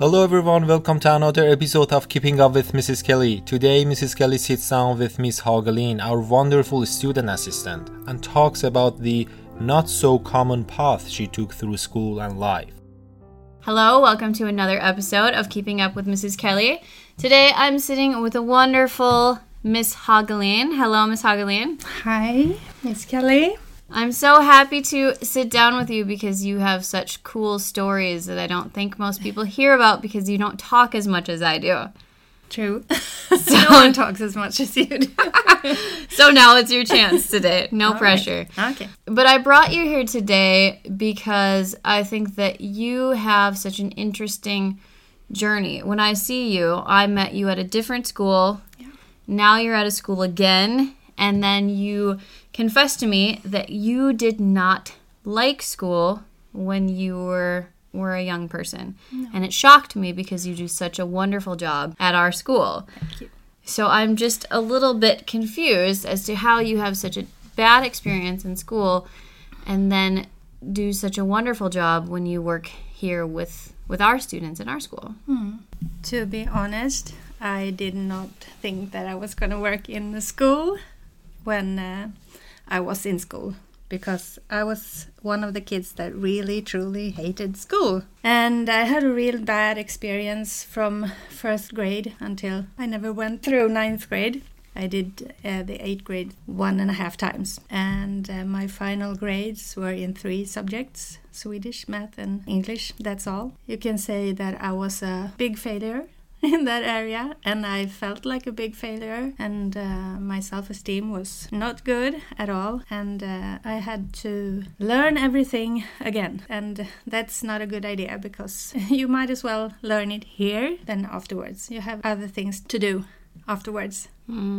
Hello everyone, welcome to another episode of Keeping Up with Mrs. Kelly. Today, Mrs. Kelly sits down with Miss Hagelin, our wonderful student assistant, and talks about the not so common path she took through school and life. Hello, welcome to another episode of Keeping Up with Mrs. Kelly. Today I'm sitting with a wonderful Miss Hagelin. Hello, Miss Hagelin. Hi, Miss Kelly. I'm so happy to sit down with you because you have such cool stories that I don't think most people hear about because you don't talk as much as I do. True. no one talks as much as you do. So now it's your chance today. No All pressure. right. Okay. But I brought you here today because I think that you have such an interesting journey. When I see you, I met you at a different school. Yeah. Now you're at a school again, and then you confessed to me that you did not like school when you were were a young person. And it shocked me because you do such a wonderful job at our school. you. So I'm just a little bit confused as to how you have such a bad experience in school and then do such a wonderful job when you work here with with our students in our school. Hmm. To be honest, I did not think that I was going to work in the school when uh, I was in school because I was one of the kids that really truly hated school. And I had a real bad experience from first grade until I never went through ninth grade. I did uh, the eighth grade one and a half times, and uh, my final grades were in three subjects Swedish, math, and English. That's all. You can say that I was a big failure in that area and I felt like a big failure and uh, my self-esteem was not good at all and uh, I had to learn everything again. And that's not a good idea because you might as well learn it here than afterwards. You have other things to do afterwards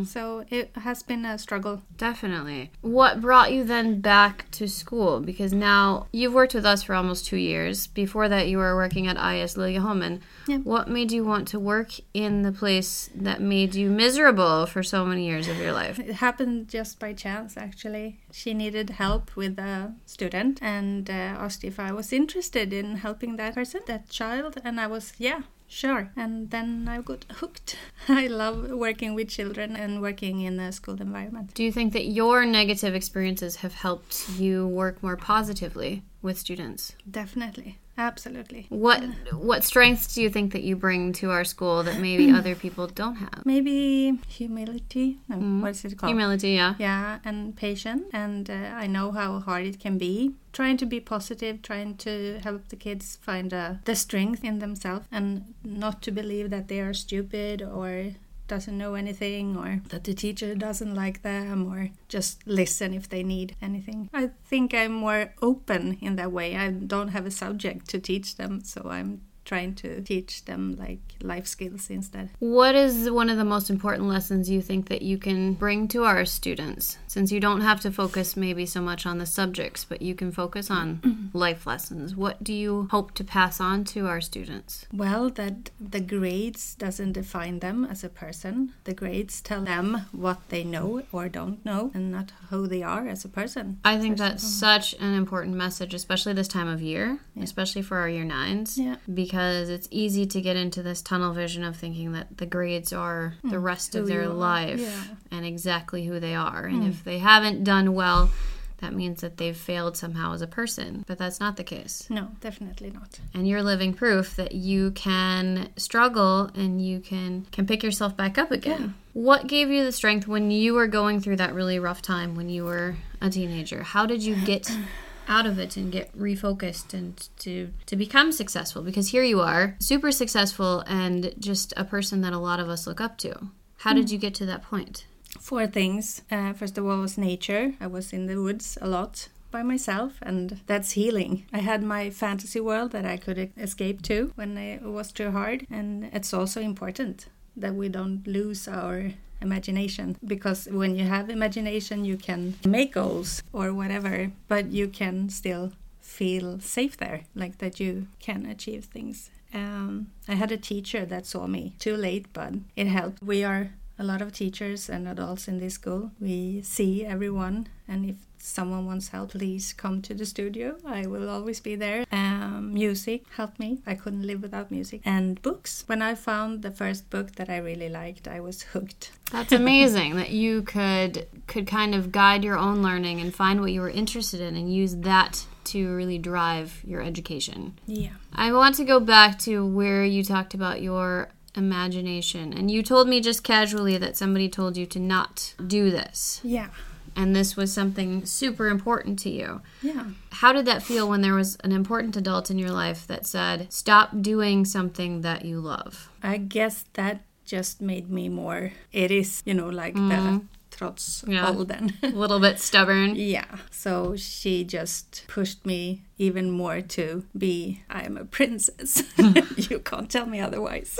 so it has been a struggle Definitely. What brought you then back to school? Because now you've worked with us for almost two years. Before that, you were working at IS Liljeholmen. Yeah. What made you want to work in the place that made you miserable for so many years of your life? It happened just by chance, actually. She needed help with a student and uh, asked if I was interested in helping that person, that child, and I was, yeah, sure. And then I got hooked. I love working with children and working in a school environment. Do you think that your negative experiences have helped you work more positively with students? Definitely, absolutely. What what strengths do you think that you bring to our school that maybe other people don't have? Maybe humility. No, what is it called? Humility, yeah. yeah, and patience. And uh, I know how hard it can be. Trying to be positive, trying to help the kids find uh, the strength in themselves and not to believe that they are stupid or doesn't know anything or that the teacher doesn't like them or just listen if they need anything. I think I'm more open in that way. I don't have a subject to teach them, so I'm trying to teach them like life skills instead. What is one of the most important lessons you think that you can bring to our students? Since you don't have to focus maybe so much on the subjects, but you can focus on life lessons. What do you hope to pass on to our students? Well, that the grades doesn't define them as a person. The grades tell them what they know or don't know and not who they are as a person. I think that's such an important message, especially this time of year, especially for our year nines. Yeah. Because it's easy to get into this tunnel vision of thinking that the grades are the hmm. rest of their life yeah. and exactly who they are. And hmm. if they haven't done well, that means that they've failed somehow as a person. But that's not the case. No, definitely not. And you're living proof that you can struggle and you can can pick yourself back up again. What gave you the strength when you were going through that really rough time when you were a teenager? How did you get out of it and get refocused and to to become successful because here you are super successful and just a person that a lot of us look up to how did you get to that point Four things. Uh, first of all, was nature. I was in the woods a lot by myself, and that's healing. I had my fantasy world that I could escape to when it was too hard, and it's also important that we don't lose our imagination because when you have imagination, you can make goals or whatever, but you can still feel safe there, like that you can achieve things. Um, I had a teacher that saw me too late, but it helped. We are a lot of teachers and adults in this school. We see everyone, and if someone wants help, please come to the studio. I will always be there. Um, music helped me. I couldn't live without music. And books. When I found the first book that I really liked, I was hooked. That's amazing that you could could kind of guide your own learning and find what you were interested in and use that to really drive your education. Yeah. I want to go back to where you talked about your imagination and you told me just casually that somebody told you to not do this Yeah. And this was something super important to you. Yeah. How did that feel when there was an important adult in your life that said, "Stop doing something that you love"? I guess that just made me more. It is, you know, like the mm-hmm. Trots Yeah. åldern. A little bit stubborn. yeah. So she just pushed me even more to be, I am a princess. you can't tell me otherwise.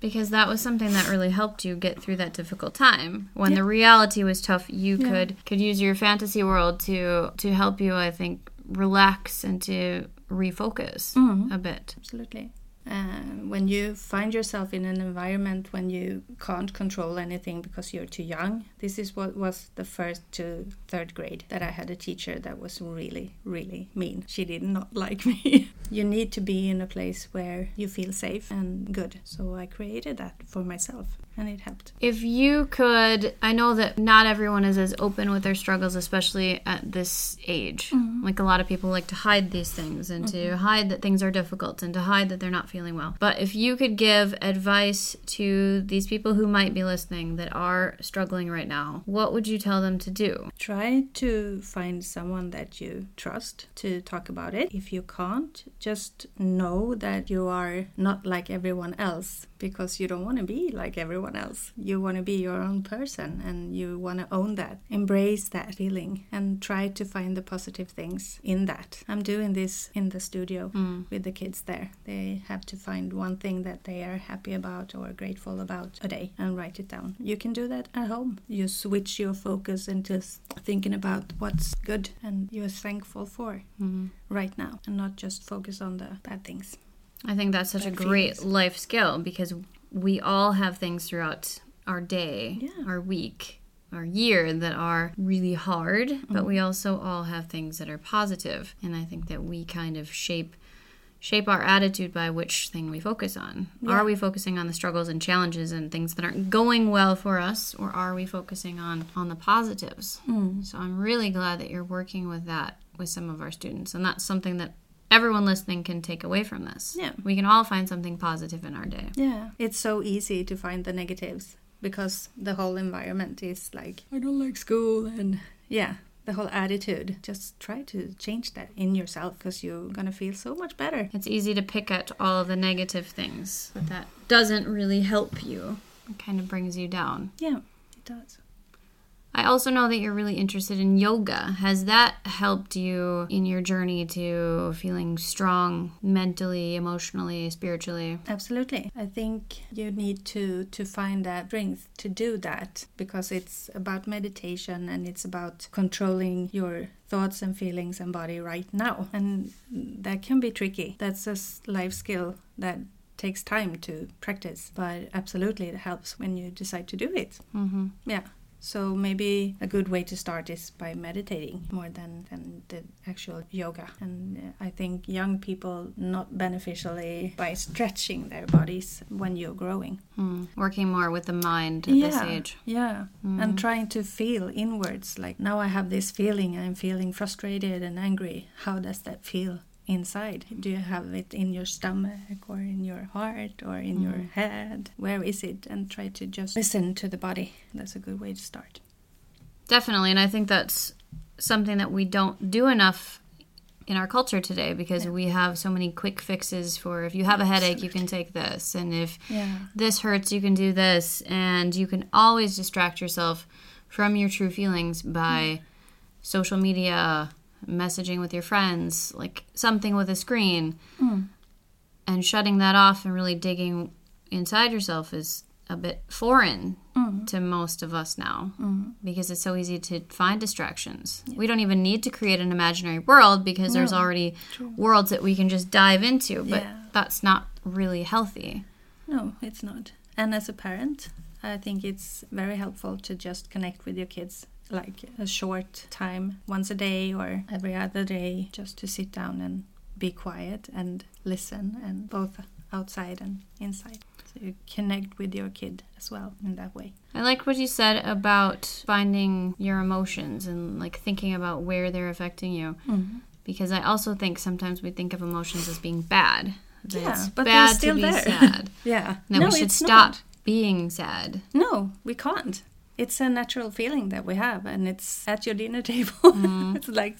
Because that was something that really helped you get through that difficult time. When the reality was tough, you Yeah. could could use your fantasy world to to help you, I think, relax and to refocus Mm-hmm. a bit. Absolutely. Uh, when you find yourself in an environment when you can't control anything because you're too young, this is what was the first to third grade that I had a teacher that was really, really mean. She did not like me. you need to be in a place where you feel safe and good. So I created that for myself and it helped. If you could, I know that not everyone is as open with their struggles, especially at this age. Like a lot of people like to hide these things and to hide that things are difficult and to hide that they're not feeling well. But if you could give advice to these people who might be listening that are struggling right now, what would you tell them to do? Try to find someone that you trust to talk about it. If you can't, just know that you are not like everyone else because you don't want to be like everyone else. You want to be your own person and you want to own that. Embrace that feeling and try to find the positive things in that. I'm doing this in the studio mm. with the kids there. They have to find one thing that they are happy about or grateful about a day and write it down. You can do that at home. You switch your focus into thinking about what's good and you're thankful for right now and not just focus on the bad things. I think that's such a great feelings. life skill because we all have things throughout our day, Yeah. our week, our year that are really hard, but Mm-hmm. we also all have things that are positive. And I think that we kind of shape shape our attitude by which thing we focus on. Yeah. Are we focusing on the struggles and challenges and things that aren't going well for us or are we focusing on on the positives? Mm. So I'm really glad that you're working with that with some of our students and that's something that everyone listening can take away from this. Yeah. We can all find something positive in our day. Yeah, it's so easy to find the negatives because the whole environment is like, I don't like school, and yeah, the whole attitude. Just try to change that in yourself because you're gonna feel so much better. It's easy to pick at all the negative things, but that doesn't really help you. It kind of brings you down. Yeah, it does. I also know that you're really interested in yoga. Has that helped you in your journey to feeling strong mentally, emotionally, spiritually? Absolutely. I think you need to to find that strength to do that because it's about meditation and it's about controlling your thoughts and feelings and body right now. And that can be tricky. That's a life skill that takes time to practice, but absolutely it helps when you decide to do it. Mm-hmm. Yeah. So maybe a good way to start is by meditating more than, than the actual yoga. And uh, I think young people not beneficially by stretching their bodies when you're growing. Mm. Working more with the mind at this age. Yeah. And trying to feel inwards like now I have this feeling I'm feeling frustrated and angry. How does that feel? Inside, do you have it in your stomach or in your heart or in your mm. head? Where is it? And try to just listen to the body. That's a good way to start. Definitely, and I think that's something that we don't do enough in our culture today because we have so many quick fixes for if you have a headache you can take this and if Yeah. this hurts you can do this and you can always distract yourself from your true feelings by social media messaging with your friends like something with a screen hmm. and shutting that off and really digging inside yourself is a bit foreign hmm. to most of us now hmm. because it's so easy to find distractions. We don't even need to create an imaginary world because there's already worlds that we can just dive into, but Yeah. that's not really healthy. No, it's not. And as a parent, I think it's very helpful to just connect with your kids like a short time once a day or every other day just to sit down and be quiet and listen and both outside and inside so you connect with your kid as well in that way I like what you said about finding your emotions and like thinking about where they're affecting you. Mm-hmm. Because I also think sometimes we think of emotions as being bad. That Yeah, it's but they're bad still to be there. sad. yeah That we should it's stop not. being sad. no we can't it's a natural feeling that we have and it's at your dinner table Mm-hmm. it's like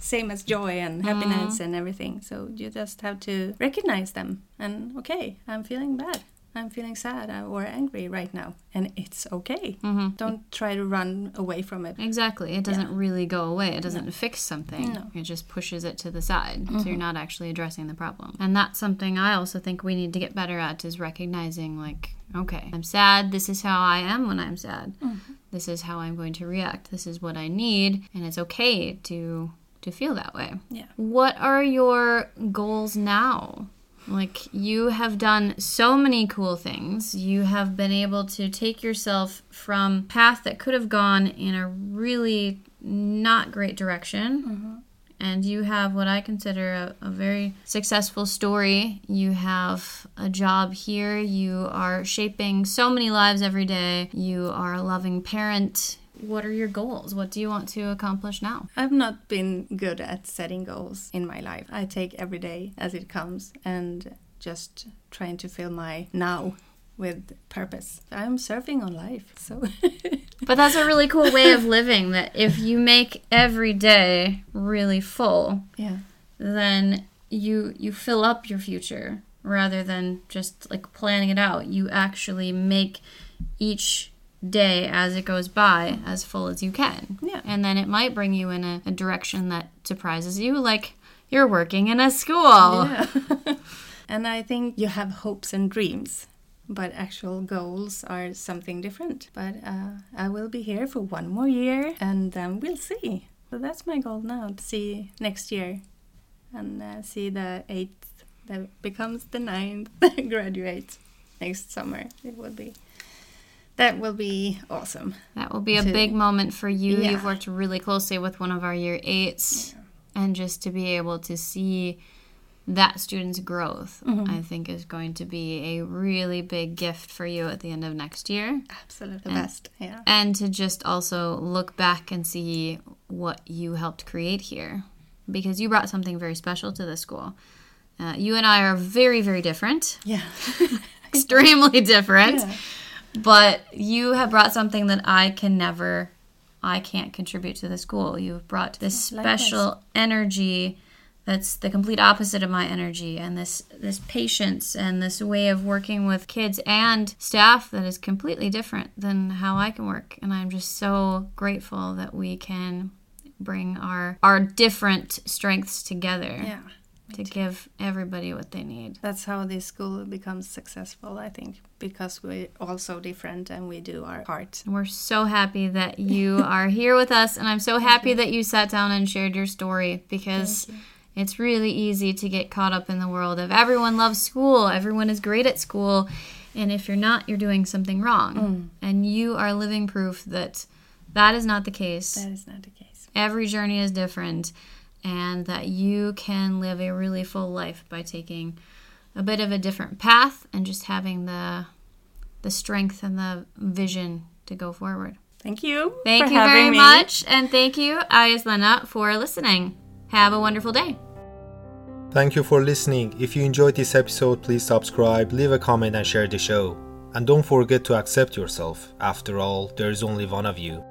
same as joy and happiness and everything so you just have to recognize them and okay i'm feeling bad i'm feeling sad uh, or angry right now and it's okay Mm-hmm. don't try to run away from it Exactly. It doesn't really go away. It doesn't fix something. No. It just pushes it to the side. So you're not actually addressing the problem. And that's something I also think we need to get better at is recognizing like, okay, I'm sad. This is how I am when I'm sad. Mm-hmm. This is how I'm going to react. This is what I need, and it's okay to to feel that way. yeah What are your goals now? Like, you have done so many cool things. You have been able to take yourself from path that could have gone in a really not great direction. Mm-hmm. And you have what I consider a, a very successful story. You have a job here. You are shaping so many lives every day. You are a loving parent. What are your goals? What do you want to accomplish now? I've not been good at setting goals in my life. I take every day as it comes and just trying to fill my now with purpose. I'm surfing on life, so But that's a really cool way of living that if you make every day really full, yeah, then you you fill up your future rather than just like planning it out. You actually make each day as it goes by as full as you can. Yeah. And then it might bring you in a, a direction that surprises you, like you're working in a school. yeah. and I think you have hopes and dreams. But actual goals are something different. But uh, I will be here for one more year and then we'll see. So that's my goal now to see next year and uh, see the eighth that becomes the ninth graduate next summer. It will be that will be awesome. That will be a To- big moment for you. Yeah. You've worked really closely with one of our year eights, and just to be able to see that student's growth, Mm-hmm. I think is going to be a really big gift for you at the end of next year. Absolutely the best. Yeah. And to just also look back and see what you helped create here. Because you brought something very special to the school. Uh, you and I are very, very different, Yeah. extremely different. Yeah. but you have brought something that I can never, I can't contribute to the school. You've brought this Likewise. special energy that's the complete opposite of my energy, and this this patience and this way of working with kids and staff that is completely different than how I can work. And I'm just so grateful that we can bring our our different strengths together Yeah. to give everybody what they need. That's how this school becomes successful, I think, because we're all so different and we do our part. We're so happy that you are here with us, and I'm so happy that you sat down and shared your story because it's really easy to get caught up in the world of everyone loves school, everyone is great at school, and if you're not, you're doing something wrong. Mm. And you are living proof that that is not the case. That is not the case. Every journey is different, and that you can live a really full life by taking a bit of a different path and just having the the strength and the vision to go forward. Thank you. Thank you very me. much, and thank you, Ayaz Lena, for listening. Have a wonderful day. Thank you for listening. If you enjoyed this episode, please subscribe, leave a comment, and share the show. And don't forget to accept yourself. After all, there is only one of you.